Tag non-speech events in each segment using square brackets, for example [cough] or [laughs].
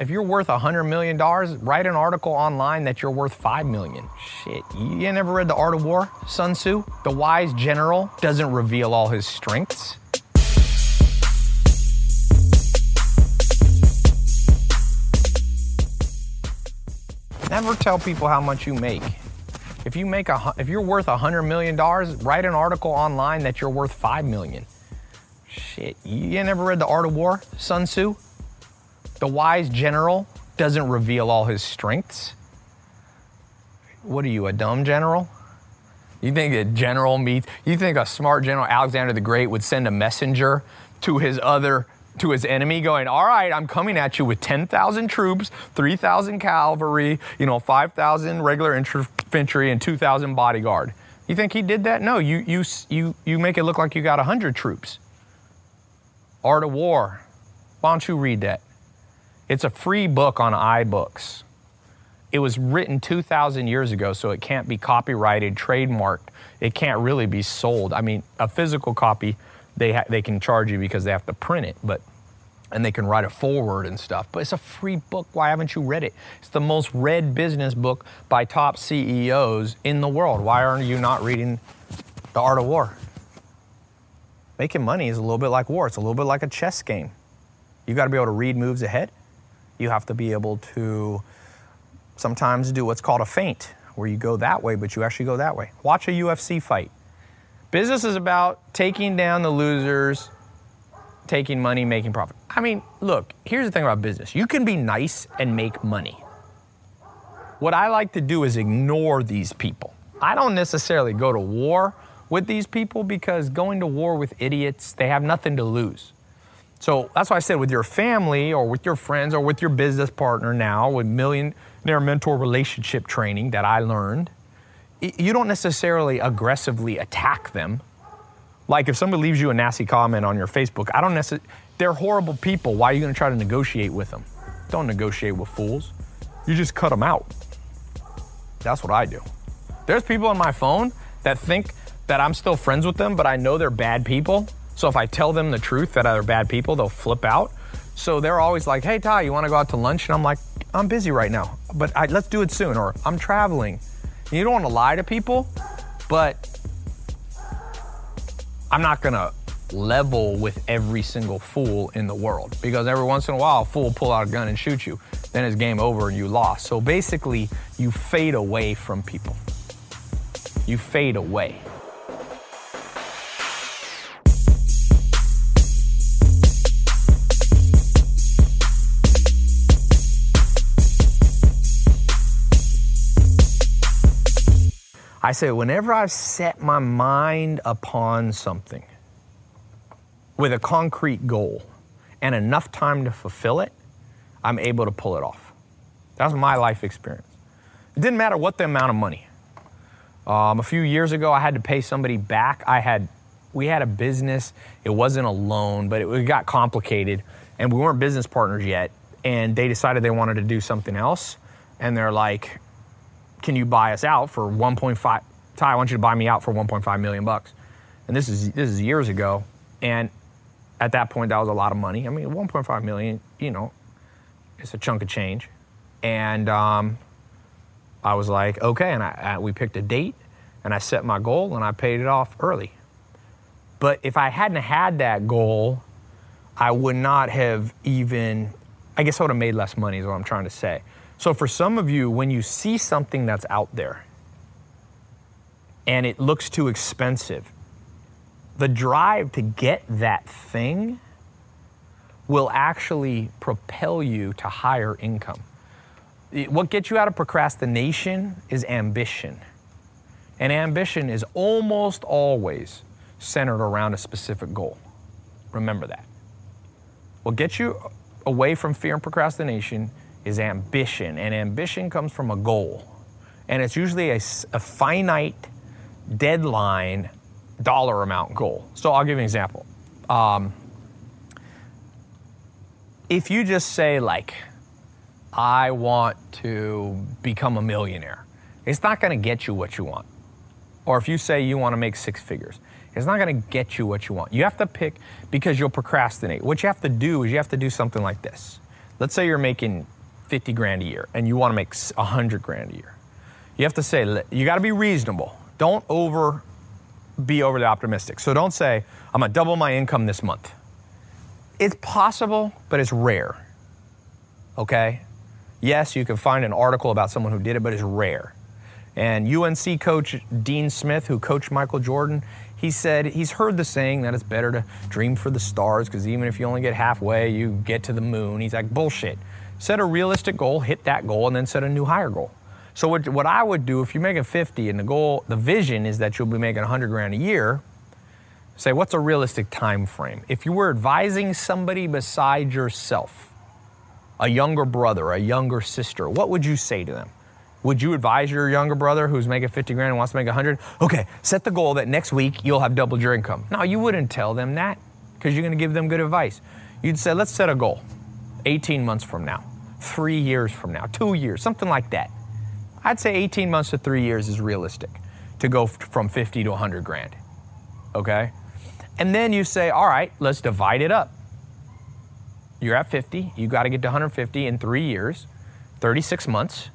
If you're worth $100 million, write an article online that you're worth 5 million. Shit, you never read The Art of War? Sun Tzu? The wise general doesn't reveal all his strengths. Never tell people how much you make. If you make a, if you're worth $100 million, write an article online that you're worth 5 million. Shit, you never read The Art of War? Sun Tzu? The wise general doesn't reveal all his strengths. What are you, a dumb general? You think a general meets, you think a smart general, Alexander the Great, would send a messenger to his other, to his enemy going, all right, I'm coming at you with 10,000 troops, 3,000 cavalry, you know, 5,000 regular infantry, and 2,000 bodyguard. You think he did that? No, you, you, you, you make it look like you got 100 troops. Art of War. Why don't you read that? It's a free book on iBooks. It was written 2,000 years ago, so it can't be copyrighted, trademarked. It can't really be sold. I mean, a physical copy, they, ha- they can charge you because they have to print it, but and they can write a forward and stuff. But it's a free book. Why haven't you read it? It's the most read business book by top CEOs in the world. Why aren't you not reading The Art of War? Making money is a little bit like war. It's a little bit like a chess game. You got to be able to read moves ahead. You have to be able to sometimes do what's called a feint, where you go that way, but you actually go that way. Watch a UFC fight. Business is about taking down the losers, taking money, making profit. I mean, look, here's the thing about business you can be nice and make money. What I like to do is ignore these people. I don't necessarily go to war with these people because going to war with idiots, they have nothing to lose. So that's why I said with your family or with your friends or with your business partner now with millionaire mentor relationship training that I learned, you don't necessarily aggressively attack them. Like if somebody leaves you a nasty comment on your Facebook, I don't necessarily, they're horrible people. Why are you going to try to negotiate with them? Don't negotiate with fools. You just cut them out. That's what I do. There's people on my phone that think that I'm still friends with them, but I know they're bad people so if I tell them the truth that they're bad people, they'll flip out. So they're always like, hey, Ty, you want to go out to lunch? And I'm like, I'm busy right now, but I, let's do it soon, or I'm traveling. You don't want to lie to people, but I'm not going to level with every single fool in the world because every once in a while, a fool pull out a gun and shoot you. Then it's game over and you lost. So basically, you fade away from people. You fade away. I say, whenever I've set my mind upon something with a concrete goal and enough time to fulfill it, I'm able to pull it off. That's my life experience. It didn't matter what the amount of money. Um, a few years ago, I had to pay somebody back. I had, we had a business. It wasn't a loan, but it, it got complicated, and we weren't business partners yet. And they decided they wanted to do something else, and they're like, can you buy us out for 1.5? Ty, I want you to buy me out for 1.5 million bucks. And this is this is years ago, and at that point that was a lot of money. I mean, 1.5 million, you know, it's a chunk of change. And um, I was like, okay, and I, I, we picked a date, and I set my goal, and I paid it off early. But if I hadn't had that goal, I would not have even. I guess I would have made less money. Is what I'm trying to say. So for some of you, when you see something that's out there and it looks too expensive, the drive to get that thing will actually propel you to higher income. What gets you out of procrastination is ambition. And ambition is almost always centered around a specific goal. Remember that. What gets you away from fear and procrastination is ambition, and ambition comes from a goal. And it's usually a, a finite deadline dollar amount goal. So I'll give you an example. Um, if you just say, like, I want to become a millionaire, it's not going to get you what you want. Or if you say you want to make six figures, it's not going to get you what you want. You have to pick because you'll procrastinate. What you have to do is you have to do something like this let's say you're making 50 grand a year and you want to make 100 grand a year. You have to say, you got to be reasonable. Don't over be overly optimistic. So don't say, I'm gonna double my income this month. It's possible, but it's rare. Okay? Yes, you can find an article about someone who did it, but it's rare. And UNC coach Dean Smith, who coached Michael Jordan, he said he's heard the saying that it's better to dream for the stars because even if you only get halfway, you get to the moon. He's like, bullshit. Set a realistic goal, hit that goal, and then set a new higher goal. So what, what I would do if you're making 50 and the goal, the vision is that you'll be making 100 grand a year, say what's a realistic time frame? If you were advising somebody beside yourself, a younger brother, a younger sister, what would you say to them? Would you advise your younger brother who's making 50 grand and wants to make 100? Okay, set the goal that next week you'll have doubled your income. No, you wouldn't tell them that because you're going to give them good advice. You'd say, let's set a goal 18 months from now, three years from now, two years, something like that. I'd say 18 months to three years is realistic to go from 50 to 100 grand. Okay? And then you say, all right, let's divide it up. You're at 50, you got to get to 150 in three years, 36 months.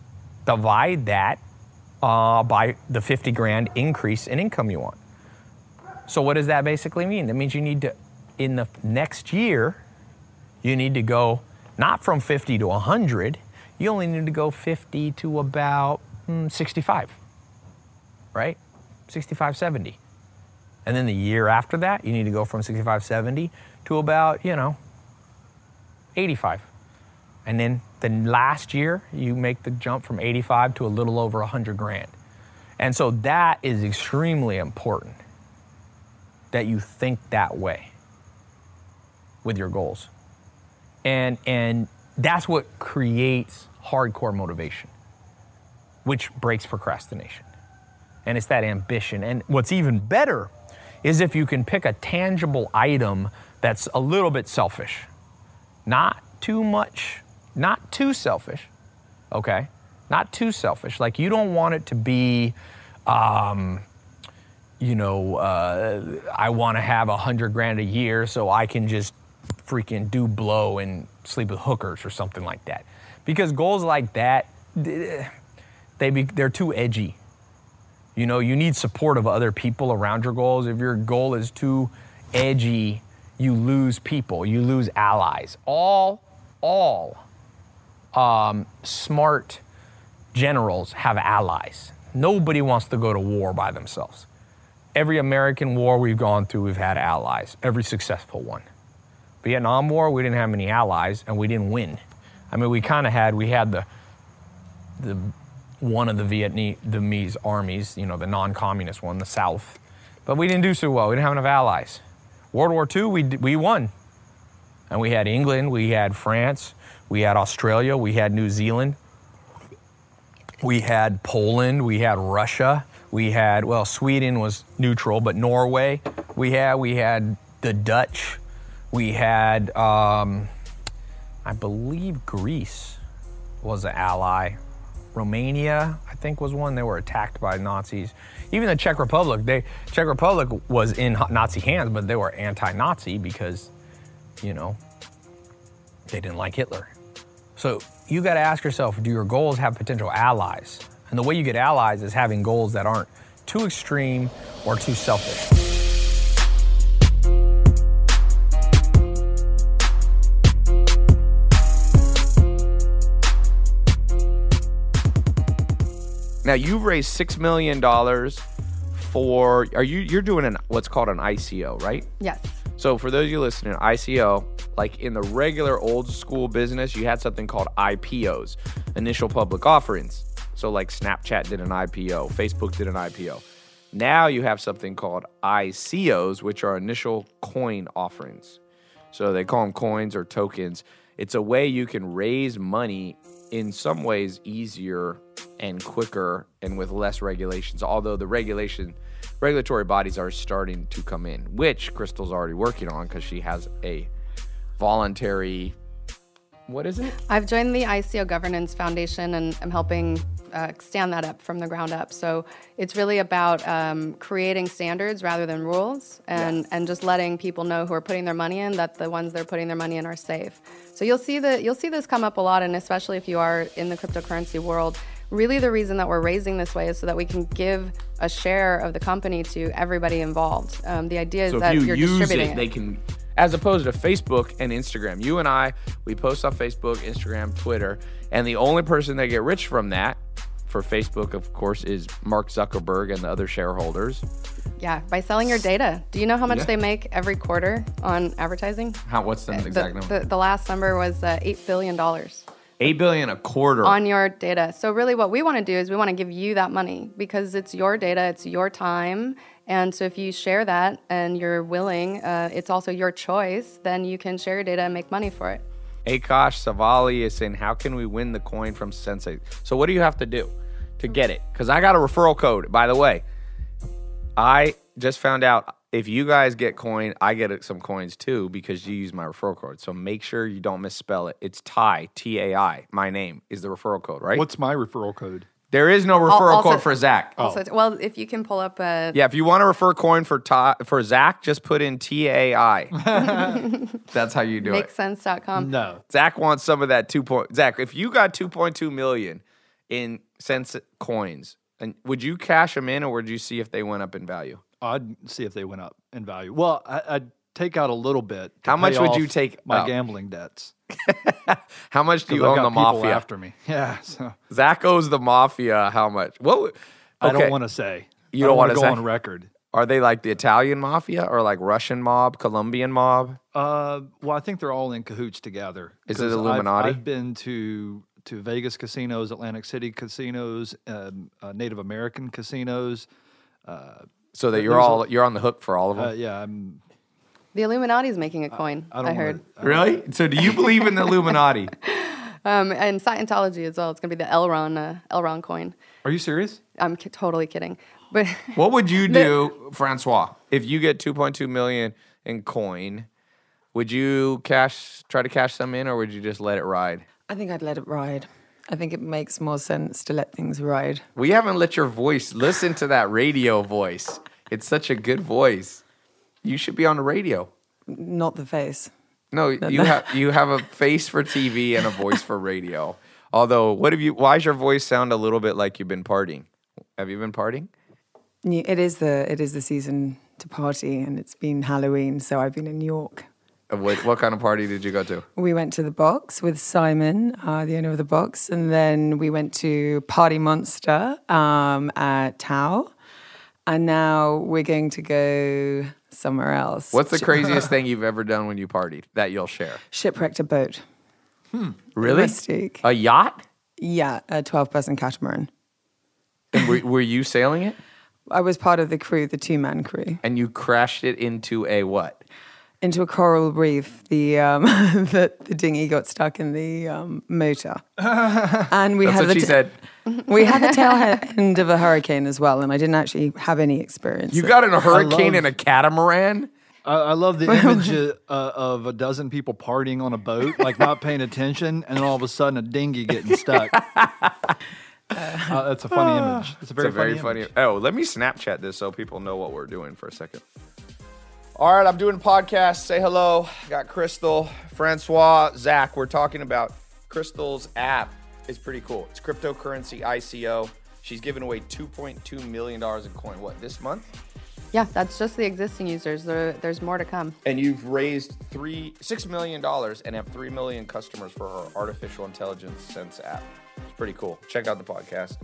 Divide that uh, by the 50 grand increase in income you want. So, what does that basically mean? That means you need to, in the next year, you need to go not from 50 to 100, you only need to go 50 to about mm, 65, right? 65, 70. And then the year after that, you need to go from 65, 70 to about, you know, 85. And then the last year, you make the jump from 85 to a little over 100 grand. And so that is extremely important that you think that way with your goals. And, and that's what creates hardcore motivation, which breaks procrastination. And it's that ambition. And what's even better is if you can pick a tangible item that's a little bit selfish, not too much, not too selfish, okay? Not too selfish. Like you don't want it to be, um, you know, uh, I want to have a hundred grand a year so I can just freaking do blow and sleep with hookers or something like that because goals like that they be, they're too edgy. You know, you need support of other people around your goals. If your goal is too edgy, you lose people, you lose allies. All all um, smart generals have allies. Nobody wants to go to war by themselves. Every American war we've gone through, we've had allies. Every successful one. Vietnam War, we didn't have many allies, and we didn't win. I mean, we kind of had we had the the one of the Vietnamese armies, you know, the non-communist one, the South, but we didn't do so well. We didn't have enough allies. World War II, we we won, and we had England, we had France, we had Australia, we had New Zealand, we had Poland, we had Russia, we had well, Sweden was neutral, but Norway, we had we had the Dutch, we had. Um, I believe Greece was an ally. Romania, I think, was one. They were attacked by Nazis. Even the Czech Republic, they Czech Republic was in Nazi hands, but they were anti-Nazi because, you know, they didn't like Hitler. So you got to ask yourself: Do your goals have potential allies? And the way you get allies is having goals that aren't too extreme or too selfish. Now you've raised six million dollars for are you you're doing an what's called an ICO, right? Yes. So for those of you listening, ICO, like in the regular old school business, you had something called IPOs, initial public offerings. So like Snapchat did an IPO, Facebook did an IPO. Now you have something called ICOs, which are initial coin offerings. So they call them coins or tokens. It's a way you can raise money in some ways easier and quicker and with less regulations. Although the regulation regulatory bodies are starting to come in, which Crystal's already working on because she has a voluntary. What is it? I've joined the ICO Governance Foundation and I'm helping uh, stand that up from the ground up. So it's really about um, creating standards rather than rules, and and just letting people know who are putting their money in that the ones they're putting their money in are safe. So you'll see that you'll see this come up a lot, and especially if you are in the cryptocurrency world. Really, the reason that we're raising this way is so that we can give a share of the company to everybody involved. Um, the idea is So that if you you're use distributing it, they can, as opposed to Facebook and Instagram. You and I, we post on Facebook, Instagram, Twitter, and the only person that get rich from that, for Facebook, of course, is Mark Zuckerberg and the other shareholders. Yeah, by selling your data. Do you know how much Yeah. they make every quarter on advertising? How? What's the The, exact number? the, the last number was uh, $8 billion Eight billion a quarter. on your data. So, really, what we want to do is we want to give you that money because it's your data, it's your time. And so, if you share that and you're willing, uh, it's also your choice, then you can share your data and make money for it. Akash Savali is saying, "How can we win the coin from Sensay?" So, what do you have to do to get it? Because I got a referral code. By the way, I just found out if you guys get coin, I get some coins too because you use my referral code. So make sure you don't misspell it. It's Ty T A I. My name is the referral code, right? What's my referral code? There is no referral also- code for Zach. Also, oh. well, if you can pull up a Yeah, if you want to refer coin for Ty, for Zach, just put in T A I. [laughs] [laughs] That's how you do it. makesense.com. No. Zach wants some of that two point. Zach, if you got two point two million in cents coins, and would you cash them in, or would you see if they went up in value? I'd see if they went up in value. Well, I, I'd take out a little bit. to How much would you take My out? gambling debts. [laughs] How much do you own the mafia? after me. [laughs] Yeah. So Zach owes the mafia how much? What? would- I don't want to say. You don't wanna wanna go say? on record. Are they like the Italian mafia or like Russian mob, Colombian mob? Uh, well, I think they're all in cahoots together. Is it 'Cause I've- Illuminati? I've, been to to Vegas casinos, Atlantic City casinos, um, uh, Native American casinos. So that you're There's a- all you're on the hook for all of them. Uh, yeah, I'm. The Illuminati's making a coin, I I, don't heard. Wanna, really? So do you believe in the Illuminati? [laughs] Um, and Scientology as well. It's going to be the Elron, uh, Elron coin. Are you serious? I'm ki- totally kidding. But [laughs] What would you do, Francois, if you get 2.2 million in coin? Would you cash, try to cash some in, or would you just let it ride? I think I'd let it ride. I think it makes more sense to let things ride. We haven't let your voice listen to that radio voice. It's such a good voice. You should be on the radio. Not the face. No, [laughs] you have you have a face for TV and a voice for radio. [laughs] Although, what have you? Why does your voice sound a little bit like you've been partying? Have you been partying? Ye- It is the it is the season to party, and it's been Halloween, so I've been in New York. Uh, What, what kind of party did you go to? We went to the box with Simon, uh, the owner of the box, and then we went to Party Monster um, at Tao, and now we're going to go somewhere else. What's the craziest [laughs] thing you've ever done when you partied that you'll share? Shipwrecked a boat. Really? Mystique. A yacht? Yeah, a twelve-person catamaran. And were, were you sailing it? I was part of the crew, the two-man crew. And you crashed it into a what? into a coral reef. The um, [laughs] the, the dinghy got stuck in the um, motor, [laughs] and we That's had what the she said. We had the tail end of a hurricane as well, and I didn't actually have any experience. You got in a hurricane love- in a catamaran? I, I love the image uh, [laughs] uh, of a dozen people partying on a boat, like not paying attention, and then all of a sudden a dinghy getting stuck. [laughs] Uh, that's a funny image. It's a very, It's a very funny, funny. image. Oh, let me Snapchat this so people know what we're doing for a second. All right, I'm doing a podcast. Say hello. Got Crystal, Francois, Zach. We're talking about Crystal's app. It's pretty cool. It's cryptocurrency ICO. She's giving away 2.2 million dollars in coin. What this month? yeah, that's just the existing users. There, there's more to come. And you've raised three, six million dollars, and have three million customers for her artificial intelligence sense app. It's pretty cool. Check out the podcast.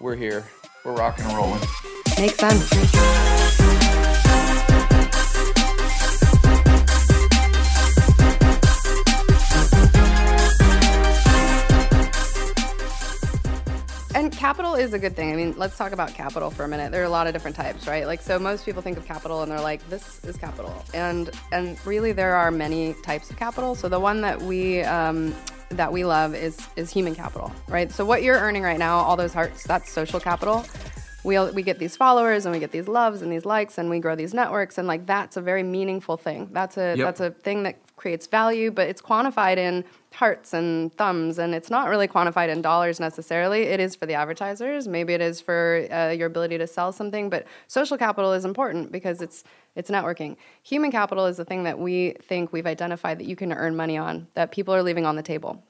We're here. We're rocking and rolling. Makes sense. Capital is a good thing. I mean, let's talk about capital for a minute. There are a lot of different types, right? Like, so most people think of capital and they're like, "This is capital," and and really there are many types of capital. So the one that we um, that we love is is human capital, right? So what you're earning right now, all those hearts, that's social capital. We all, we get these followers and we get these loves and these likes and we grow these networks and like that's a very meaningful thing. That's a Yep. that's a thing that creates value, but it's quantified in hearts and thumbs and it's not really quantified in dollars necessarily. It is for the advertisers, maybe it is for uh, your ability to sell something, but social capital is important because it's it's networking. Human capital is the thing that we think we've identified that you can earn money on, that people are leaving on the table.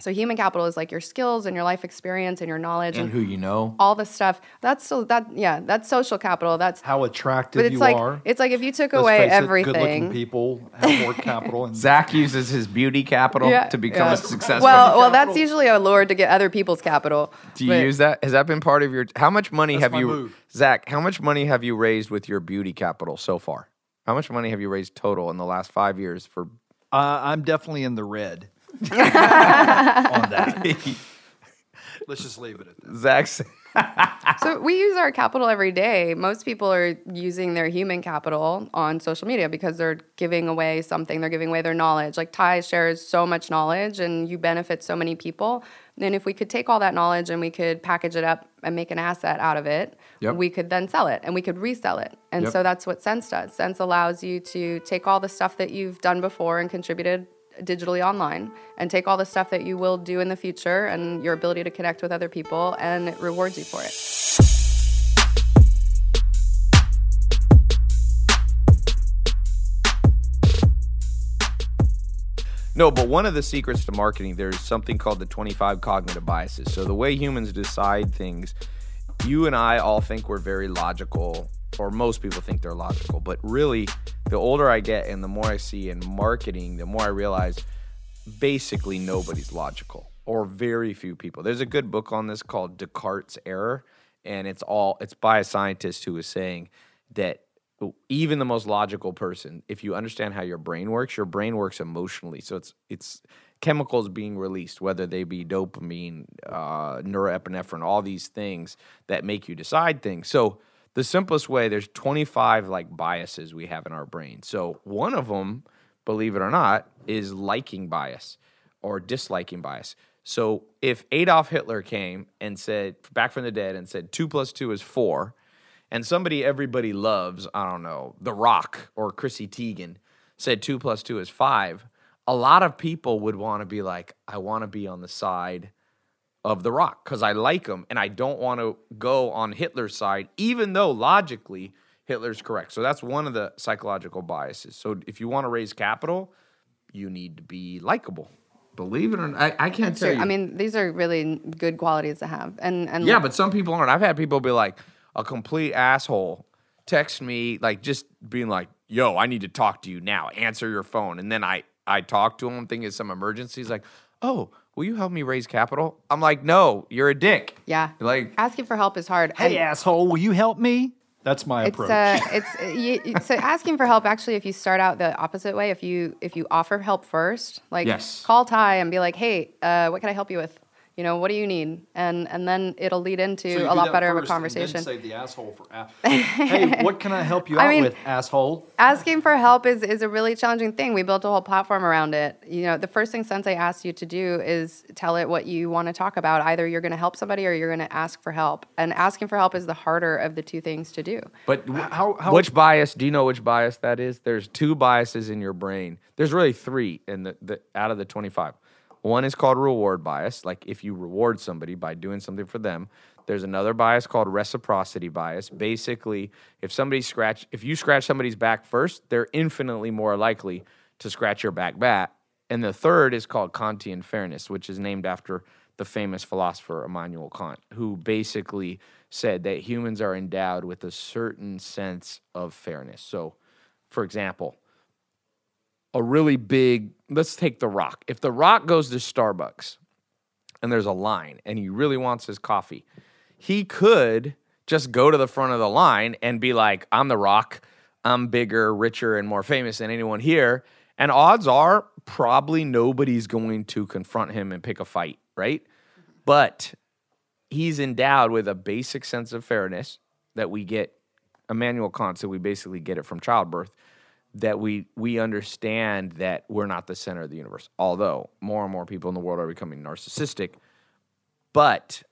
So human capital is like your skills and your life experience and your knowledge And and, who you know. all the stuff. That's so that yeah, that's social capital. That's How attractive but it's you like are. it's like if you took Let's away face it, Good-looking people have more capital. And [laughs] Zach uses his beauty capital Yeah, to become yeah. a successful. Well, well, that's usually a lure to get other people's capital. Do you use that? Has that been part of your? How much money That's have you, move. Zach? How much money have you raised with your beauty capital so far? How much money have you raised total in the last five years for? uh, I'm definitely in the red [laughs] on that. [laughs] Let's just leave it at that. Zach's. So we use our capital every day. Most people are using their human capital on social media because they're giving away something. They're giving away their knowledge. Like Ty shares so much knowledge, and you benefit so many people. And if we could take all that knowledge and we could package it up and make an asset out of it, Yep. we could then sell it and we could resell it. And Yep. so that's what Sense does. Sense allows you to take all the stuff that you've done before and contributed digitally online and take all the stuff that you will do in the future and your ability to connect with other people and it rewards you for it. No, but one of the secrets to marketing, there's something called the 25 cognitive biases. So the way humans decide things, you and I all think we're very logical, or most people think they're logical. But really, the older I get and the more I see in marketing, the more I realize basically nobody's logical, or very few people. There's a good book on this called Descartes' Error, and it's all it's by a scientist who is saying that even the most logical person, if you understand how your brain works, your brain works emotionally. So it's it's chemicals being released, whether they be dopamine, uh, all these things that make you decide things. So the simplest way, there's 25 like biases we have in our brain. So one of them, believe it or not, is liking bias or disliking bias. So if Adolf Hitler came and said back from the dead and said two plus two is four, and somebody everybody loves, I don't know, The Rock or Chrissy Teigen said two plus two is five, a lot of people would want to be like, I want to be on the side of The Rock because I like him and I don't want to go on Hitler's side, even though logically Hitler's correct. So that's one of the psychological biases. So if you want to raise capital, you need to be likable. Believe it or not, I, I can't tell Sure. you. I mean, these are really good qualities to have. And and Yeah, but some people aren't. I've had people be like, a complete asshole text me, like just being like, yo, I need to talk to you now. Answer your phone. And then I, I talk to him thinking it's some emergency. He's like, oh, will you help me raise capital? I'm like, no, you're a dick. yeah, Like, asking for help is hard. Hey, And asshole, will you help me? That's my it's approach. uh, it's uh, you, you- so asking for help. Actually, if you start out the opposite way, if you if you offer help first, like Yes. call Ty and be like, hey, uh, what can I help you with? You know, what do you need? And and then it'll lead into So a lot that better of a first and conversation. Then save the asshole for. a- [laughs] hey, what can I help you I out mean- with, asshole? asking for help is, is a really challenging thing. We built a whole platform around it. You know, the first thing Sensay asks you to do is tell it what you want to talk about. Either you're going to help somebody or you're going to ask for help. And asking for help is the harder of the two things to do. but w- How- how- which bias? Do you know which bias that is? There's two biases in your brain. There's really three in the, the out of the 25. One is called reward bias, like if you reward somebody by doing something for them. There's another bias called reciprocity bias. Basically, if somebody scratch, if you scratch somebody's back first, they're infinitely more likely to scratch your back back. And the third is called Kantian fairness, which is named after the famous philosopher Immanuel Kant, who basically said that humans are endowed with a certain sense of fairness. So, for example, a really big, let's take The Rock. If The Rock goes to Starbucks and there's a line and he really wants his coffee, he could just go to the front of the line and be like, I'm The Rock. I'm bigger, richer, and more famous than anyone here. And odds are probably nobody's going to confront him and pick a fight, right? But he's endowed with a basic sense of fairness that we get. Immanuel Kant said we basically get it from childbirth. That we we understand that we're not the center of the universe. Although more and more people in the world are becoming narcissistic, but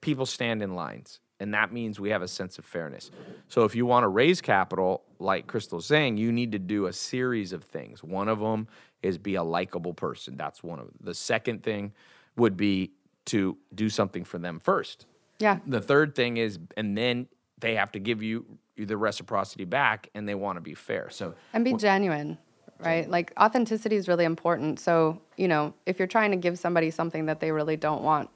people stand in lines. And that means we have a sense of fairness. So if you want to raise capital, like Crystal's saying, you need to do a series of things. One of them is be a likable person. That's one of them. The second thing would be to do something for them first. Yeah. The third thing is, and then they have to give you the reciprocity back and they want to be fair. So And be genuine, right? Like authenticity is really important. So, you know, if you're trying to give somebody something that they really don't want,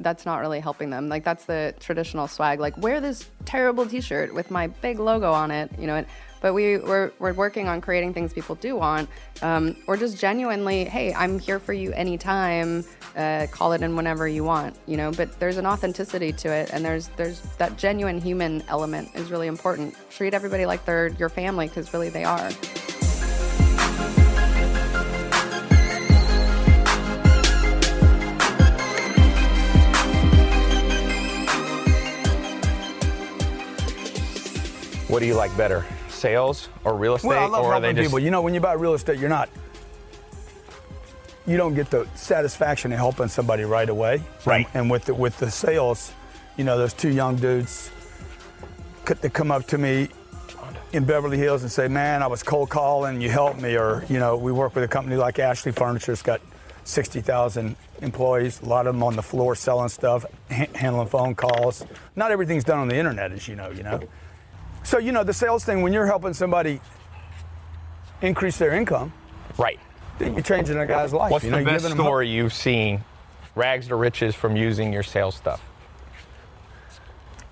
that's not really helping them. Like that's the traditional swag. Like wear this terrible T-shirt with my big logo on it, you know. And, but we we're, we're working on creating things people do want, um, or just genuinely, hey, I'm here for you anytime. Uh, call it in whenever you want, you know. But there's an authenticity to it, and there's there's that genuine human element is really important. Treat everybody like they're your family because really they are. What do you like better, sales or real estate? Well, I love or helping just people. You know, when you buy real estate, you're not. You don't get the satisfaction of helping somebody right away. Right. And, and with the, with the sales, you know, those two young dudes could they come up to me in Beverly Hills and say, "Man, I was cold calling. You helped me." Or you know, we work with a company like Ashley Furniture. It's got sixty thousand employees. A lot of them on the floor selling stuff, ha- handling phone calls. Not everything's done on the internet, as you know. You know. So you know the sales thing when you're helping somebody increase their income, right? you're changing a guy's life. What's you the best story you've seen, rags to riches, from using your sales stuff?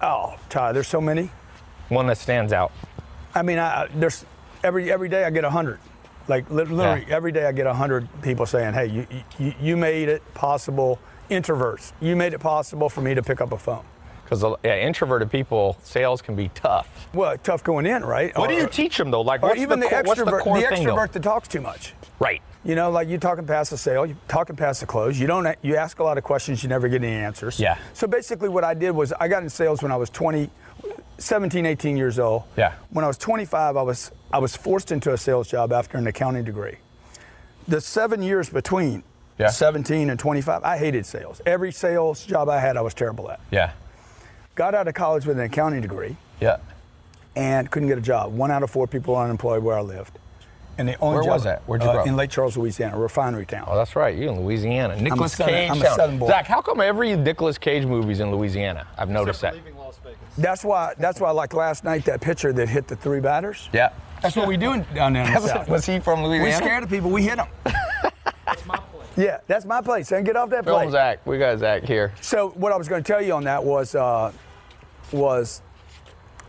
Oh, Ty, there's so many. One that stands out. I mean, I, there's every every day I get a hundred. Like literally Yeah. every day I get a hundred people saying, "Hey, you, you you made it possible." Introverts, you made it possible for me to pick up a phone. Because yeah, introverted people, sales can be tough. Well, tough going in, right? What do you teach them though? Like, Or what's even the, the, the extrovert, core the thing though? extrovert that talks too much. Right. You know, like you're talking past the sale, you're talking past the close. You don't. You ask a lot of questions, you never get any answers. Yeah. So basically, what I did was I got in sales when I was 20, 17, 18 years old. Yeah. When I was 25, I was I was forced into a sales job after an accounting degree. The seven years between Yeah. 17 and 25, I hated sales. Every sales job I had, I was terrible at. Yeah. Got out of college with an accounting degree Yeah. and couldn't get a job. One out of four people were unemployed where I lived. And the only Where job, was that? Where'd you uh, grow up? In Lake Charles, Louisiana, a refinery town. Oh, that's right. You in Louisiana. Nicholas southern- Cage. I'm a town. southern boy. Zach, how come every Nicolas Cage movie's in Louisiana? I've noticed that. leaving Las Vegas. That's why. That's why. Like last night, that pitcher that hit the three batters. Yeah. That's what we do in- down there in the south. [laughs] Was he from Louisiana? We scared of people. We hit them. That's my place. Yeah, that's my place. And get off that Film place. Zach. We got Zach here. So what I was going to tell you on that was, uh, was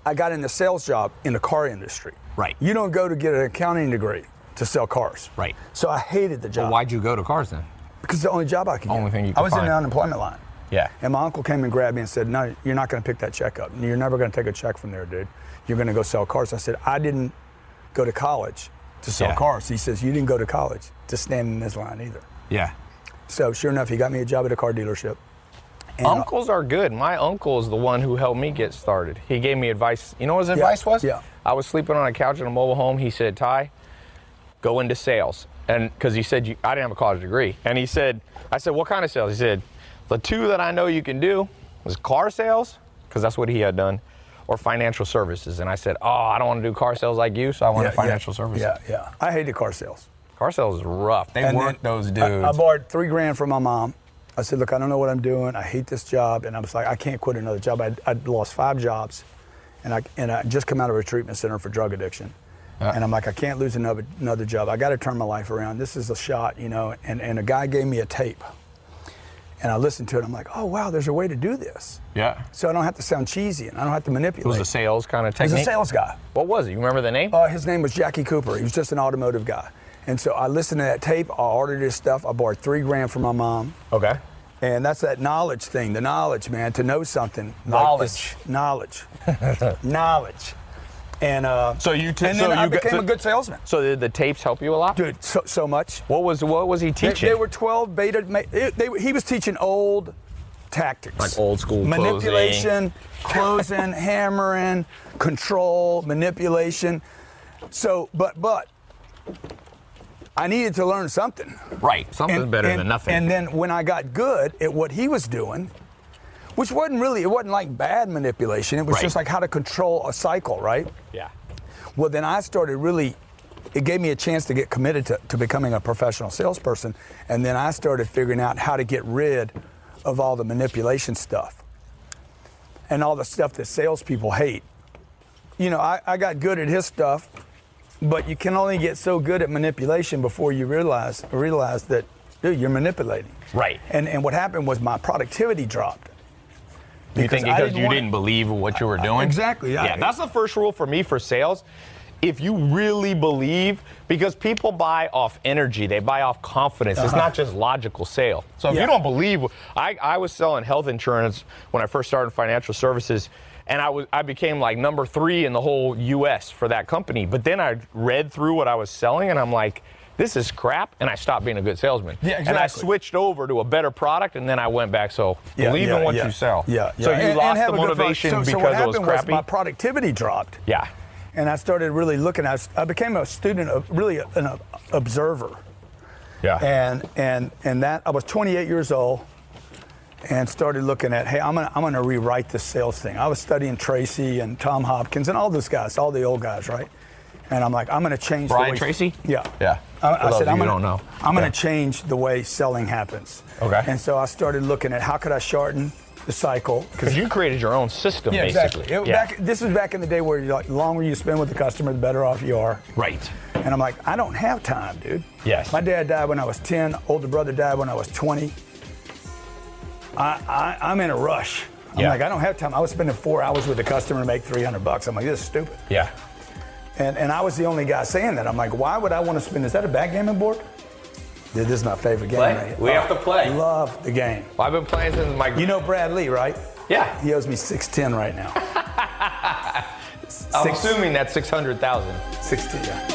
I got in the sales job in the car industry. Right. You don't go to get an accounting degree to sell cars. Right. So I hated the job. Well, why'd you go to cars then? Because it's the only job I could get. Only thing you I could was in the unemployment line. Yeah. And my uncle came and grabbed me and said, No, you're not going to pick that check up. You're never going to take a check from there, dude. You're going to go sell cars. I said, I didn't go to college to sell Yeah. cars. He says, You didn't go to college to stand in this line either. Yeah. So sure enough, he got me a job at a car dealership. And, uh, Uncles are good. My uncle is the one who helped me get started. He gave me advice. You know what his advice was? yeah. I was sleeping on a couch in a mobile home. He said, Ty, go into sales. And because he said, you, I didn't have a college degree. And he said, I said, what kind of sales? He said, the two that I know you can do was car sales, because that's what he had done, or financial services. And I said, oh, I don't want to do car sales like you, so I want yeah, to financial yeah, services. Yeah, yeah. I hated car sales. Car sales is rough. They And work those dudes. I, borrowed three grand from my mom. I said, look, I don't know what I'm doing. I hate this job. And I was like, I can't quit another job. I'd, I'd lost five jobs. And I, and I just come out of a treatment center for drug addiction. And I'm like, I can't lose another, another job. I got to turn my life around. This is a shot, you know. And, and a guy gave me a tape. And I listened to it. I'm like, oh, wow, there's a way to do this. yeah. So I don't have to sound cheesy and I don't have to manipulate. It was a sales kind of He was a sales guy. What was it? You remember the name? Uh, his name was Jackie Cooper. He was just an automotive guy. And so I listened to that tape. I ordered his stuff. I borrowed three grand from my mom. okay. And that's that knowledge thing, the knowledge, man, to know something. Knowledge. this- knowledge. [laughs] knowledge. And uh, So you t- and so then I you got- became so- a good salesman. So did the tapes help you a lot? Dude, so, so much. What was what was he teaching? they were 12 beta. It, they, he was teaching old tactics. Like old school manipulation, closing, [laughs] hammering, control, manipulation. So, but but I needed to learn something. right. Something's better than nothing. And then when I got good at what he was doing, which wasn't really it wasn't like bad manipulation. It was Right. just like how to control a cycle, right? Yeah. Well, then I started really, it gave me a chance to get committed to, to becoming a professional salesperson. And then I started figuring out how to get rid of all the manipulation stuff and all the stuff that salespeople hate. You know, I, I got good at his stuff, but you can only get so good at manipulation before you realize realize that, dude, you're manipulating. Right. And and what happened was my productivity dropped. You think because didn't you didn't believe what you were doing? exactly, yeah. Yeah, that's the first rule for me for sales. If you really believe, because people buy off energy, they buy off confidence. It's not just logical sale. So if Uh-huh. Yeah. you don't believe, I, I was selling health insurance when I first started financial services, and I was I became like number three in the whole U.S. for that company. But then I read through what I was selling, and I'm like, this is crap, and I stopped being a good salesman. Yeah, exactly. And I switched over to a better product, and then I went back. So Yeah, believe yeah, in what yeah. you sell. Yeah, yeah. So you And- and lost have the a good product. motivation So- so because what it was crappy. my productivity dropped. yeah. and I started really looking. I, I became a student, of really an observer, Yeah. and and and that I was 28 years old, and started looking at, hey, I'm gonna I'm gonna rewrite this sales thing. I was studying Tracy and Tom Hopkins and all those guys, all the old guys, right? And I'm like, I'm gonna change. the Brian way, Tracy? Yeah. Yeah. I, I said, I'm you gonna, don't know. I'm gonna change the way selling happens. Okay. And so I started looking at how could I shorten the cycle Because you created your own system, yeah, basically. exactly. It- back, this was back in the day where you're like, the longer you spend with the customer, the better off you are. right. And I'm like, I don't have time, dude. Yes. My dad died when I was 10. Older brother died when I was 20. I, I, I'm in a rush. I'm Yeah. like, I don't have time. I was spending four hours with the customer to make 300 bucks. I'm like, this is stupid. Yeah. And, and I was the only guy saying that. I'm like, why would I want to spend? Is that a backgammon board? Dude, this is my favorite game. Right here. We have to play. Love the game. Well, I've been playing since my. You know Brad Lea, right? Yeah. He owes me 610 right now. [laughs] I'm Six- assuming that's 600,000. 60, yeah.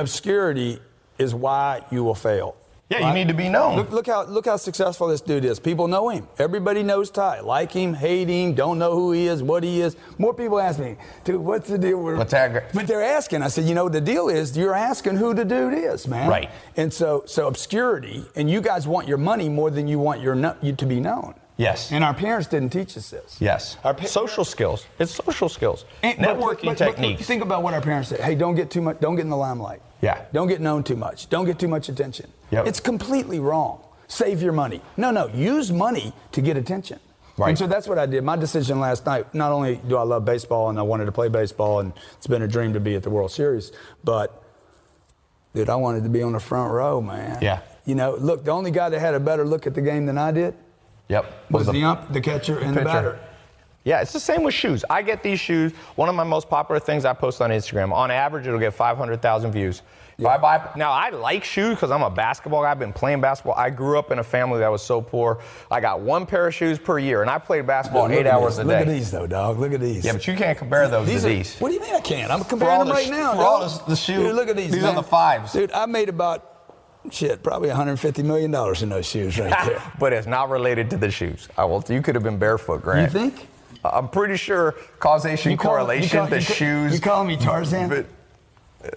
Obscurity is why you will fail. Yeah, you need to be known. Look, look how look how successful this dude is. People know him. Everybody knows Ty. Like him, hate him, don't know who he is, what he is. More people ask me, dude, what's the deal with What's that? But they're asking. I said, you know, the deal is you're asking who the dude is, man. Right. And so so obscurity, and you guys want your money more than you want your no, you to be known. Yes. And our parents didn't teach us this. Yes. Our pa- social skills. It's social skills. And- Networking but- but- but techniques. think about what our parents said. Hey, don't get too much. Don't get in the limelight. Yeah. Don't get known too much. Don't get too much attention. Yep. It's completely wrong. Save your money. No, no. Use money to get attention. Right. And so that's what I did. My decision last night. Not only do I love baseball and I wanted to play baseball, and it's been a dream to be at the World Series, but dude, I wanted to be on the front row, man. Yeah. You know, look, the only guy that had a better look at the game than I did yep. was the ump, the catcher, and the batter. Yeah, it's the same with shoes. I get these shoes. One of my most popular things I post on Instagram. On average, it'll get 500,000 views. If I buy now, I like shoes because I'm a basketball guy. I've been playing basketball. I grew up in a family that was so poor. I got one pair of shoes per year, and I played basketball Look eight hours a day. Look at these, though, dog. Look at these. Yeah, but you can't compare those These to are, these. What do you mean I can't? I'm comparing them the right now. for all the- the shoe- Dude, look at these. these are the fives. Dude, I made about shit, probably 150 million dollars in those shoes right [laughs] there. but it's not related to the shoes. I will. You could have been barefoot, Grant. You think? I'm pretty sure causation call- correlation. call- the ca- shoes. You call me Tarzan? But, uh,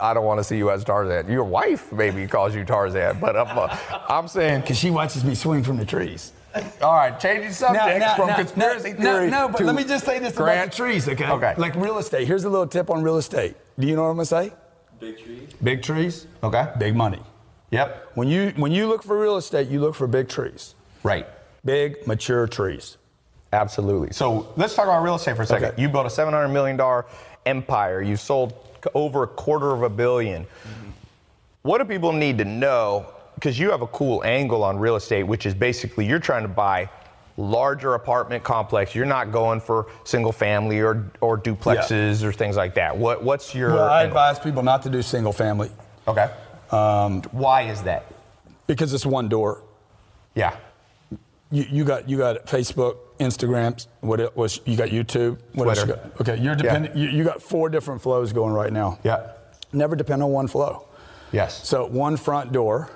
I don't want to see you as Tarzan. Your wife maybe calls you Tarzan, but I'm, uh, I'm saying. [laughs] Because she watches me swing from the trees. All right, changing subjects from conspiracy no, theory. No, but to let me just say this Grant. about the trees, okay? Okay. Like real estate. Here's a little tip on real estate. Do you know what I'm gonna say? Big trees. Big trees. Okay. Big money. Yep. When you when you look for real estate, you look for big trees. Right. Big, mature trees. Absolutely. So let's talk about real estate for a second. Okay. You built a $700 million empire. You sold over a quarter of a 1000000000 Mm-hmm. What do people need to know? Because you have a cool angle on real estate, which is basically you're trying to buy larger apartment complex. You're not going for single family or, or duplexes or things like that. What, what's your. Well, I angle? advise people not to do single family Okay. um, Why is that? because it's one door. Yeah. You, you got you got Facebook, Instagram. What it was? You got YouTube. What else you got? Okay, you're dependent. You, you got four different flows going right now. Yeah. Never depend on one flow. Yes. So one front door,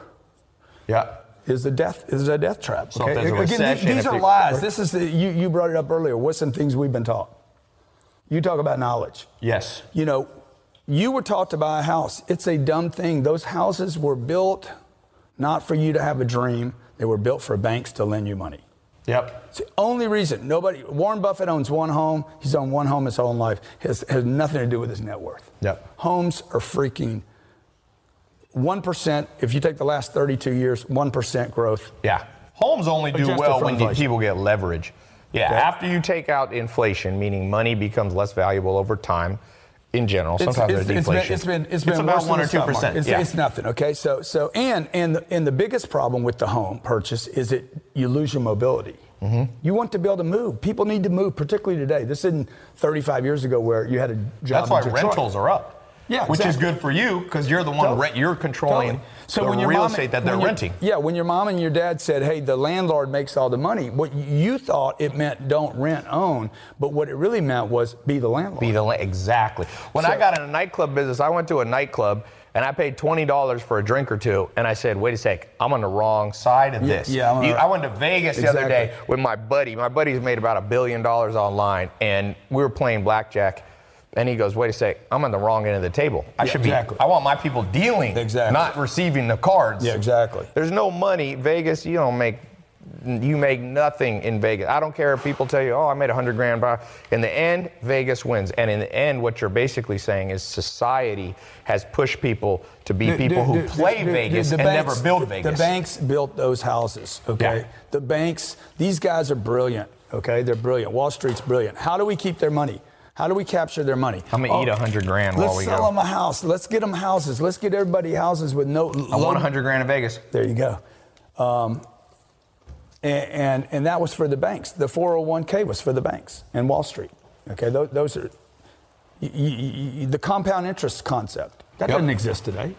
Yeah. is a death is a death trap. So okay? there's a Again, these- these are it- lies. This is the, you, you brought it up earlier. What's some things we've been taught? You talk about knowledge. Yes. You know, you were taught to buy a house. It's a dumb thing. Those houses were built not for you to have a dream. They were built for banks to lend you money. Yep. It's the only reason. Nobody. Warren Buffett owns one home. He's owned one home his whole life. Has has nothing to do with his net worth. Yep. Homes are freaking one percent. If you take the last 32 years, one percent growth. Yeah. Homes only do well when inflation. people get leverage. Yeah. Okay. After you take out inflation, meaning money becomes less valuable over time in general. Sometimes there's it's deflation. been, it's been, it's been about one or two percent. It's, yeah. it's nothing. Okay. So so and and the, and the biggest problem with the home purchase is that you lose your mobility. Mm-hmm. You want to be able to move. People need to move, particularly today. This isn't 35 years ago where you had a job. That's why in Detroit. rentals are up. Yeah, which is good for you because you're the one Totally. rent. You're controlling Totally. So the when your real mom, estate that they're renting. Yeah, when your mom and your dad said, "Hey, the landlord makes all the money," what you thought it meant don't rent, own, but what it really meant was be the landlord. Be the la- exactly. When So- I got in a nightclub business, I went to a nightclub and I paid twenty dollars for a drink or two, and I said, "Wait a sec, I'm on the wrong side of this." yeah, I'm You- I went to Vegas the other day with my buddy. My buddy's made about a billion dollars online, and we were playing blackjack. And he goes, "Wait a sec, I'm on the wrong end of the table. I Yeah, should exactly. be. I want my people dealing, Exactly. not receiving the cards." Yeah, exactly. There's no money. Vegas, you don't make you make nothing in Vegas. I don't care if people tell you, "Oh, I made a hundred grand." By in the end, Vegas wins. And in the end, what you're basically saying is society has pushed people to be people who play Vegas the and banks- never build Vegas. The banks built those houses, okay? Yeah. The banks, these guys are brilliant, okay? They're brilliant. Wall Street's brilliant. How do we keep their money? How do we capture their money? I'm gonna eat a hundred grand while Let's sell them a house. Let's get them houses. Let's get everybody houses with no. I want a hundred grand in Vegas. There you go. Um, and, and and that was for the banks. The 401k was for the banks and Wall Street. Okay, those, those are the compound interest concept. That Yep. doesn't exist today.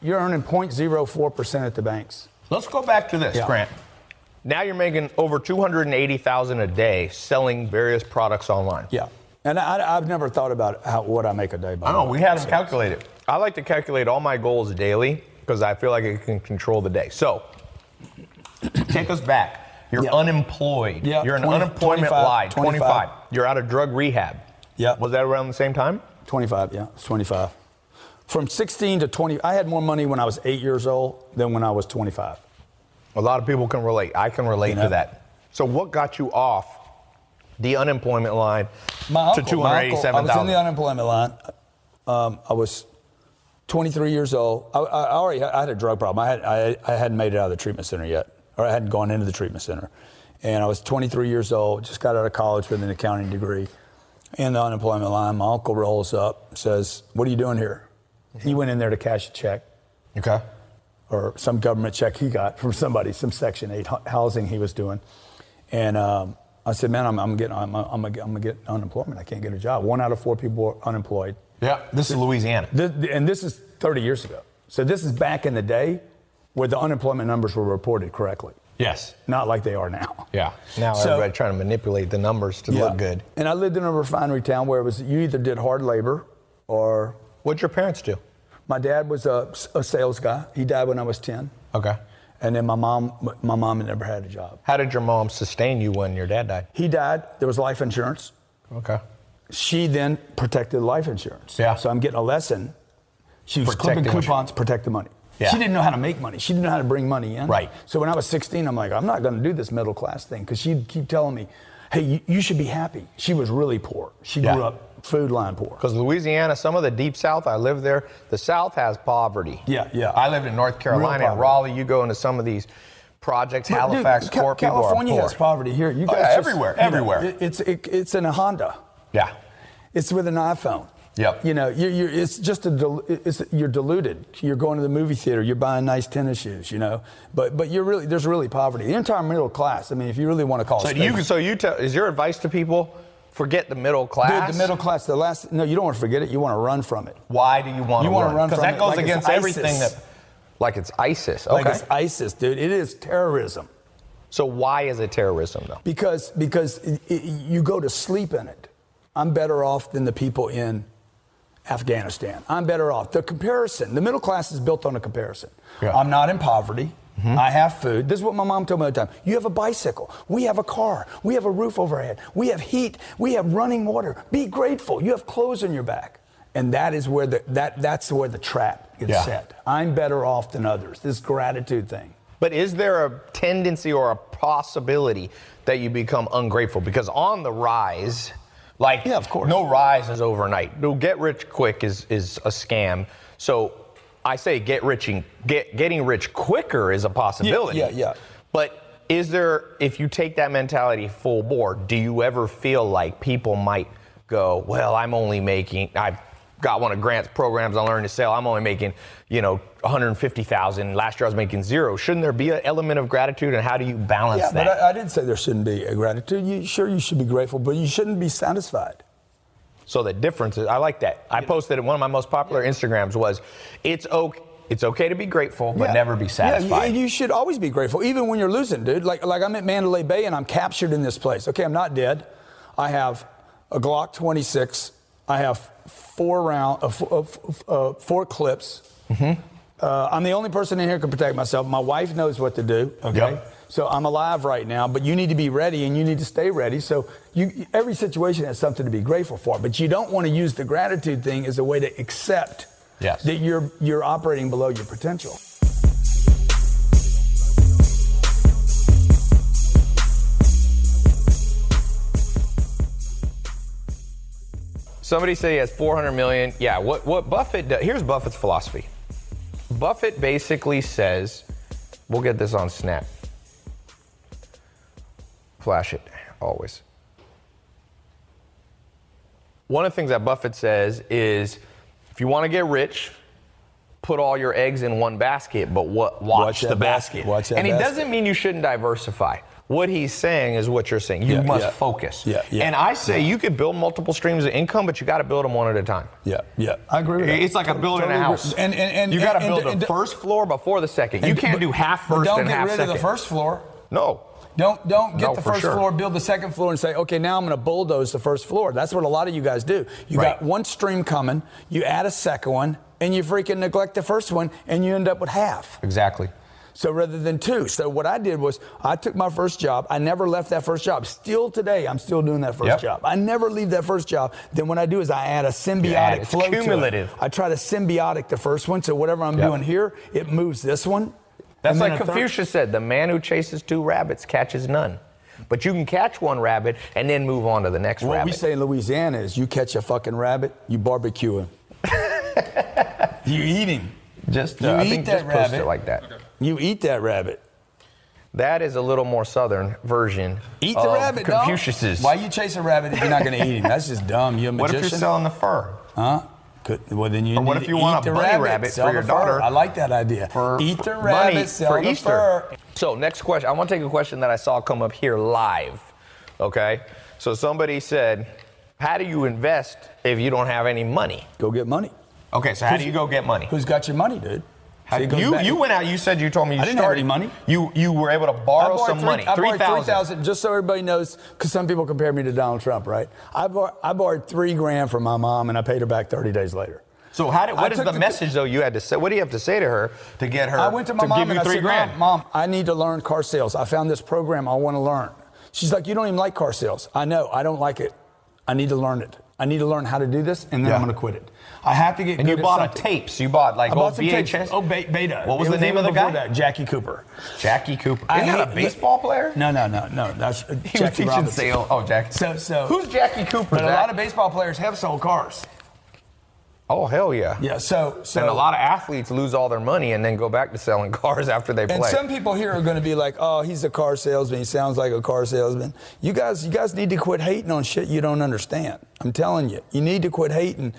You're earning 0.04 percent at the banks. Let's go back to this, Yeah. Grant. Now you're making over two hundred and eighty thousand a day selling various products online. Yeah, and I, I've never thought about how, what I make a day. By I know we had them So- calculated. I like to calculate all my goals daily because I feel like it can control the day. So take us back. You're Yeah. unemployed. Yeah, You're an 20 unemployment 25, lie. 25. 25. You're out of drug rehab. Yeah. Was that around the same time? 25, yeah, it's 25. From 16 to 20, I had more money when I was eight years old than when I was 25. A lot of people can relate. I can relate You know? to that. So what got you off the unemployment line My to uncle, my uncle, I was in the unemployment line. Um, I was 23 years old. I, I I already I had a drug problem. I, had, I, I hadn't made it out of the treatment center yet, or I hadn't gone into the treatment center. And I was 23 years old, just got out of college with an accounting degree. In the unemployment line, my uncle rolls up, says, "What are you doing here?" He went in there to cash a check Okay. or some government check he got from somebody, some Section 8 housing he was doing. And um, I said, man, I'm, I'm getting, I'm, I'm, I'm gonna get unemployment. I can't get a job. One out of four people are unemployed. Yeah. This is Louisiana. This, and this is 30 years ago. So this is back in the day where the unemployment numbers were reported correctly, Yes. not like they are now. Yeah. Now So- everybody trying to manipulate the numbers to Yeah. look good. And I lived in a refinery town where it was you either did hard labor or What'd your parents do? my dad was a, a sales guy. He died when I was 10. Okay. And then my mom, my mom had never had a job. How did your mom sustain you when your dad died? He died. There was life insurance. Okay. She then protected life insurance. Yeah. So I'm getting a lesson. She was Protecting clipping coupons, protect the money. Yeah. She didn't know how to make money. She didn't know how to bring money in. Right. So when I was 16, I'm like, I'm not going to do this middle class thing because she'd keep telling me, hey, you, you should be happy. She was really poor. She Yeah. grew up food line poor. Because Louisiana, some of the deep South, I lived there. The South has poverty. Yeah, yeah. I lived in North Carolina, poverty. Raleigh. You go into some of these projects, But, dude, Halifax, Ca- poor people California has poverty here. You Oh, guys yeah, just- everywhere, you know, everywhere. it- it's it, it's in a Honda. Yeah. It's with an iPhone. Yep. You know, you're, you're, it's just a del- it's, you're diluted. You're going to the movie theater. You're buying nice tennis shoes. You know, but but you're really there's really poverty. The entire middle class. I mean, if you really want to call So it. you, so you tell, is your advice to people, forget the middle class? Dude, the middle class. The last. No, you don't want to forget it. You want to run from it. Why do you want You to wanna run? run Because that goes like against everything that, like it's ISIS. Like Okay. it's ISIS, dude. It is terrorism so why is it terrorism though? because because it, it, you go to sleep in it. I'm better off than the people in Afghanistan. I'm better off. The comparison. The middle class is built on a comparison. Yeah. I'm not in poverty. Mm-hmm. I have food. This is what my mom told me all the time. You have a bicycle. We have a car. We have a roof overhead. We have heat. We have running water. Be grateful. You have clothes on your back. And that is where the that that's where the trap gets Yeah. set. I'm better off than others. This gratitude thing. But is there a tendency or a possibility that you become ungrateful? Because on the rise, like Yeah, of course. no rise is overnight. No get rich quick is is a scam. So I say get rich and get getting rich quicker is a possibility. yeah, yeah. But is there if you take that mentality full board, do you ever feel like people might go, well, I'm only making I've got one of Grant's programs I learned to sell. I'm only making, you know, 150,000. Last year I was making zero. Shouldn't there be an element of gratitude and how do you balance Yeah, that? but I, I didn't say there shouldn't be a gratitude. You, sure, you should be grateful, but you shouldn't be satisfied. So the difference is, I like that. I posted it. One of my most popular Instagrams was, "It's okay. It's okay to be grateful, but Yeah. never be Yeah, satisfied." you, you should always be grateful, even when you're losing, dude. Like, like I'm at Mandalay Bay and I'm captured in this place. Okay, I'm not dead. I have a Glock 26. I have four round, uh, f- uh, f- uh, four clips. Mm-hmm. Uh, I'm the only person in here who can protect myself. My wife knows what to do. Okay. Yep. So I'm alive right now, but you need to be ready and you need to stay ready. So you, every situation has something to be grateful for, but you don't want to use the gratitude thing as a way to accept Yes. that you're you're operating below your potential. Somebody say he has 400 million. Yeah, what, what Buffett does, here's Buffett's philosophy. Buffett basically says, we'll get this on Snap. Flash it, always. One of the things that Buffett says is if you want to get rich, put all your eggs in one basket, but what, watch, Watch the basket. basket. Watch and he basket. doesn't mean you shouldn't diversify. What he's saying is what you're saying. You Yeah, must yeah. focus. Yeah, yeah. And I say you could build multiple streams of income, but you got to build them one at a time. Yeah, yeah, I agree with that. It's like a building Totally a house. And, and, and you got to build and- the first floor before the second. You can't but- do half but first Don't get rid of the first floor. No. Don't don't get No, the first sure. floor, build the second floor, and say, okay, now I'm going to bulldoze the first floor. That's what a lot of you guys do. You Right. got one stream coming, you add a second one, and you freaking neglect the first one, and you end up with half. Exactly. So rather than two. So what I did was I took my first job. I never left that first job. Still today, I'm still doing that first Yep. job. I never leave that first job. Then what I do is I add a symbiotic add- it's flow to it. cumulative. I try to symbiotic the first one. So whatever I'm Yep. doing here, it moves this one. That's like third- Confucius said the man who chases two rabbits catches none. But you can catch one rabbit and then move on to the next What rabbit. we say in Louisiana is you catch a fucking rabbit, you barbecue him. [laughs] you eat him. just, You uh, I eat think that just post it like that. You eat that rabbit. That is a little more southern version Eat the of rabbit, dog. Confucius's. Why you chase a rabbit if you're not going to eat him? That's just dumb. You're a magician. what if you're selling the fur? Huh? Could, well, then you Or what if you want a bunny rabbit sell for your the fur. daughter I like that idea. For eat the money rabbit, sell for the Easter. fur. So next question. I want to take a question that I saw come up here live. Okay. So somebody said, "How do you invest if you don't have any money?" Go get money. Okay. So how do you go get money? Who's got your money, dude? How- See, it goes you back- you went out. You said you told me you I didn't have started any money. You you were able to borrow some three- money. I Three borrowed three thousand. just so everybody knows, because some people compare me to Donald Trump, right? I, I borrowed three grand from my mom, and I paid her back 30 days later. So how did, I what is the the- message though you had to say? What do you have to say to her to get her I went to my mom give and you I three said, grand? Mom, Mom, I need to learn car sales. I found this program I want to learn. She's like, You don't even like car sales. I know. I don't like it. I need to learn it. I need to learn how to do this, and then Yeah. I'm going to quit it. I have to get and you bought a tapes. You bought like I bought some tapes. VHS. Oh, Be- Beta. What was the name of the guy? That, Jackie Cooper. Jackie Cooper. Isn't that a baseball player? No, no, no, no. That's [laughs] He was Jackie teaching Robinson. sales. Oh, Jackie. So, so. Who's Jackie Cooper? But a lot of baseball players have sold cars. Oh hell yeah. Yeah. So, so. And a lot of athletes lose all their money and then go back to selling [laughs] cars after they play. And some people here are going to be like, "Oh, he's a car salesman. He sounds like a car salesman." You guys, you guys need to quit hating on shit you don't understand. I'm telling you, you need to quit hating.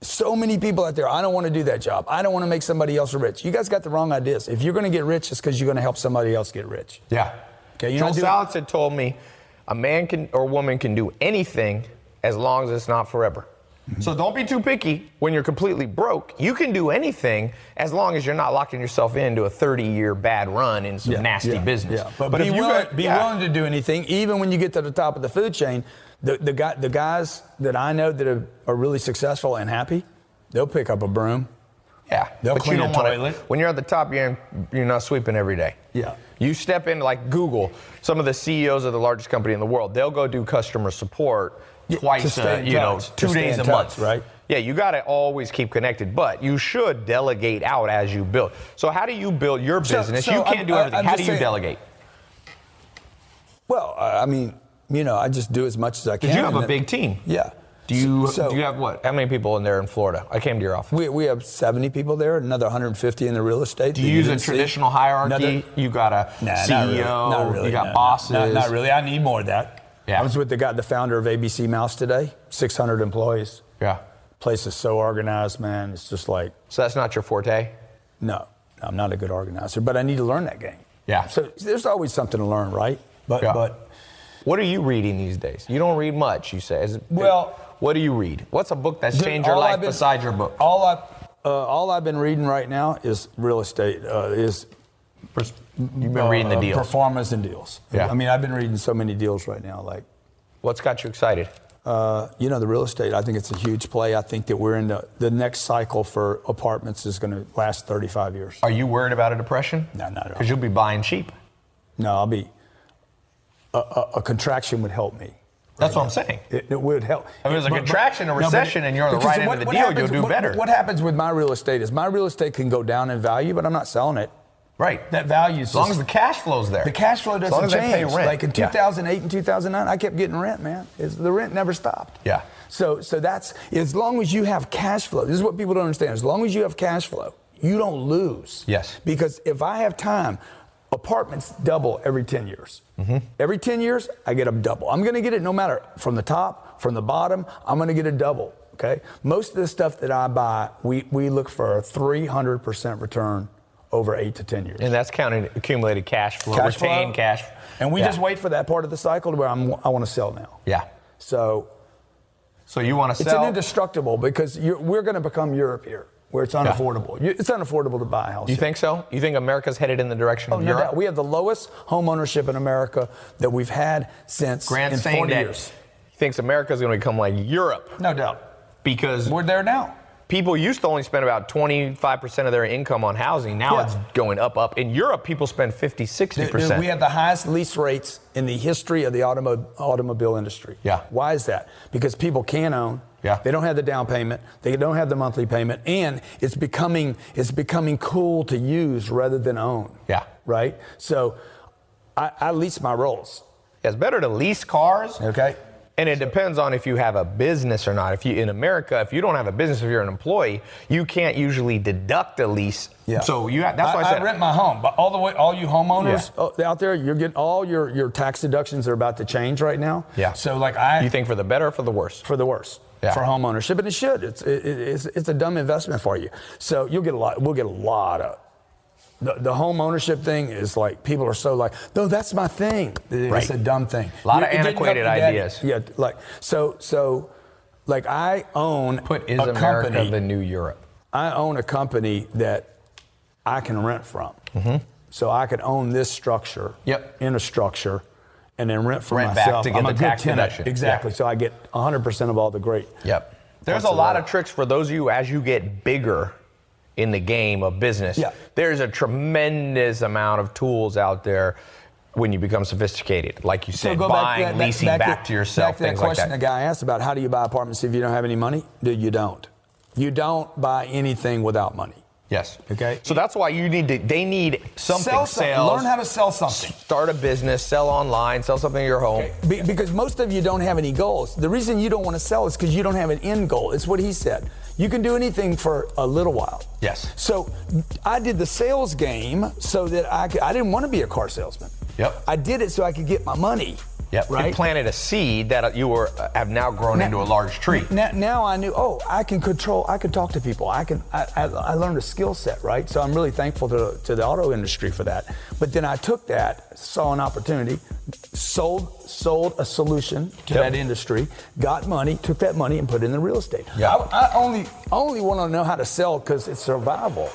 So many people out there. I don't want to do that job. I don't want to make somebody else rich. You guys got the wrong ideas. If you're going to get rich, it's because you're going to help somebody else get rich. yeah. Okay, you're Joel Salads had told me a man can or woman can do anything as long as it's not forever. Mm-hmm. So don't be too picky when you're completely broke. You can do anything as long as you're not locking yourself into a 30 year bad run in some nasty yeah, business. Yeah, but, be, willing, got- be yeah. willing to do anything, even when you get to the top of the food chain. The, the, guy, the guys that I know that are, are really successful and happy, they'll pick up a broom Yeah, They'll but clean you a don't wanna- toilet. When you're at the top, you're, you're not sweeping every day. Yeah. You step in like Google. Some of the CEOs of the largest company in the world, they'll go do customer support Yeah, twice, a, uh, you know, touch, to two days a touch, month, right? Yeah, you got to always keep connected, but you should delegate out as you build. So how do you build your business? so you can't I'm- do everything. I'm how do you saying- delegate? Well, I mean, you know, I just do as much as I can. You have a then- big team. Yeah. Do you So- do you have what? How many people in there in Florida? I came to your office. We, we have 70 people there, another 150 in the real estate. Do you use a didn't see. traditional hierarchy? Another- you got a Nah, CEO. not really. Really. You got no, no. bosses. Not, not really. I need more of that. Yeah. I was with the guy, the founder of ABC Mouse today. 600 employees. Yeah. Place is so organized, man. It's just like, So that's not your forte. no, I'm not a good organizer, but I need to learn that game. Yeah. So there's always something to learn, right? But Yeah. but What are you reading these days? You don't read much, you say. Is Well- what do you read? What's a book that's Dude, changed your life been- besides your book? All I uh, all I've been reading right now is real estate. Uh, is You've been reading the uh, deals. performance and deals. Yeah. I mean, I've been reading so many deals right now. Like, What's got you excited? uh, you know, the real estate. I think it's a huge play. I think that we're in the the next cycle for apartments is going to last 35 years. Are you worried about a depression? No, not at all. Because you'll be buying cheap. No, I'll be. A, a, a contraction would help me. That's what I'm saying. It, it would help. If there's a But- contraction, a no, but- recession, and you're on the right end of the deal, happens- you'll do what- better. What happens with my real estate is my real estate can go down in value, but I'm not selling it. Right. That value As long as the cash flow's there. The cash flow doesn't long as they pay change. rent. Like in Yeah. 2008 and 2009, I kept getting rent, man. It's, the rent never stopped. Yeah. So, so that's as long as you have cash flow. This is what people don't understand. As long as you have cash flow, you don't lose. Yes. Because if I have time, apartments double every 10 years. Mm-hmm. Every 10 years, I get a double. I'm going to get it no matter from the top, from the bottom. I'm going to get a double. Okay. Most of the stuff that I buy, we we look for a 300% return over eight to 10 years. And that's counting accumulated cash flow, Cash flow. cash. And we Yeah. just wait for that part of the cycle to where I'm, I want to sell now. Yeah. So So you want to sell? it's an indestructible because you're, we're going to become Europe here, where it's unaffordable. You- It's unaffordable to buy a house. you here. think so? You think America's headed in the direction Oh, of no Europe? doubt. We have the lowest home ownership in America that we've had since Grant's in 40 years. he thinks America's going to become like Europe No doubt. because We're there now. People used to only spend about 25% of their income on housing. Now Yeah. it's going up, up. In Europe, people spend 50, 60%. Dude, dude, we have the highest lease rates in the history of the automo- automobile industry. Yeah. Why is that? Because people can own. Yeah. They don't have the down payment. They don't have the monthly payment, and it's becoming it's becoming cool to use rather than own. Yeah. Right. So, I, I lease my rolls. it's better to lease cars. Okay. And it depends on if you have a business or not. If you in America, if you don't have a business, if you're an employee, you can't usually deduct a lease. Yeah. So you have, that's why I, I, said rent my home, but all the way, all you homeowners Yeah. oh, out there, you're getting all your your tax deductions are about to change right now. Yeah. So like I, You think for the better or for the worse? for the worse. Yeah. For home ownership, and it should. It's it, it's it's a dumb investment for you. So you'll get a lot. We'll get a lot of. The, the home ownership thing is like people are so like, no, that's my thing. It's Right. a dumb thing. A lot You- of antiquated help your daddy. ideas. Yeah, like so so, like I own Put is a America company. the new Europe? I own a company that I can rent from. So I could own this structure Mm-hmm. Yep. in a structure and then rent for Rent back myself. to get I'm the a good tax tenant. deduction. Exactly. Yeah. So I get 100% of all the great. Yep. There's a lot of tricks for those of you as you get bigger in the game of business. Yeah. There's a tremendous amount of tools out there when you become sophisticated. Like you So said, go buying, back to that, leasing back, back, to, yourself, back to that things question like the guy asked about how do you buy apartments if you don't have any money? Dude, you don't. You don't buy anything without money. Yes. Okay. So that's why you need to. They need something. Sell something. Sales. Learn how to sell something. start a business, sell online, sell something in your home. Be- because most of you don't have any goals. The reason you don't want to sell is because you don't have an end goal. It's what he said. You can do anything for a little while. Yes. So I did the sales game so that I could, I didn't want to be a car salesman. Yep. I did it so I could get my money. Yep. Right. You planted a seed that you were uh, have now grown Now- into a large tree. Now, now I knew, oh, I can control, I can talk to people. I can, I, I, I learned a skill set, right? So I'm really thankful to, to the auto industry for that. But then I took that, saw an opportunity, sold, sold a solution to Yep. that industry, got money, took that money and put it in the real estate. Yeah. I, I only, only want to know how to sell because it's survival.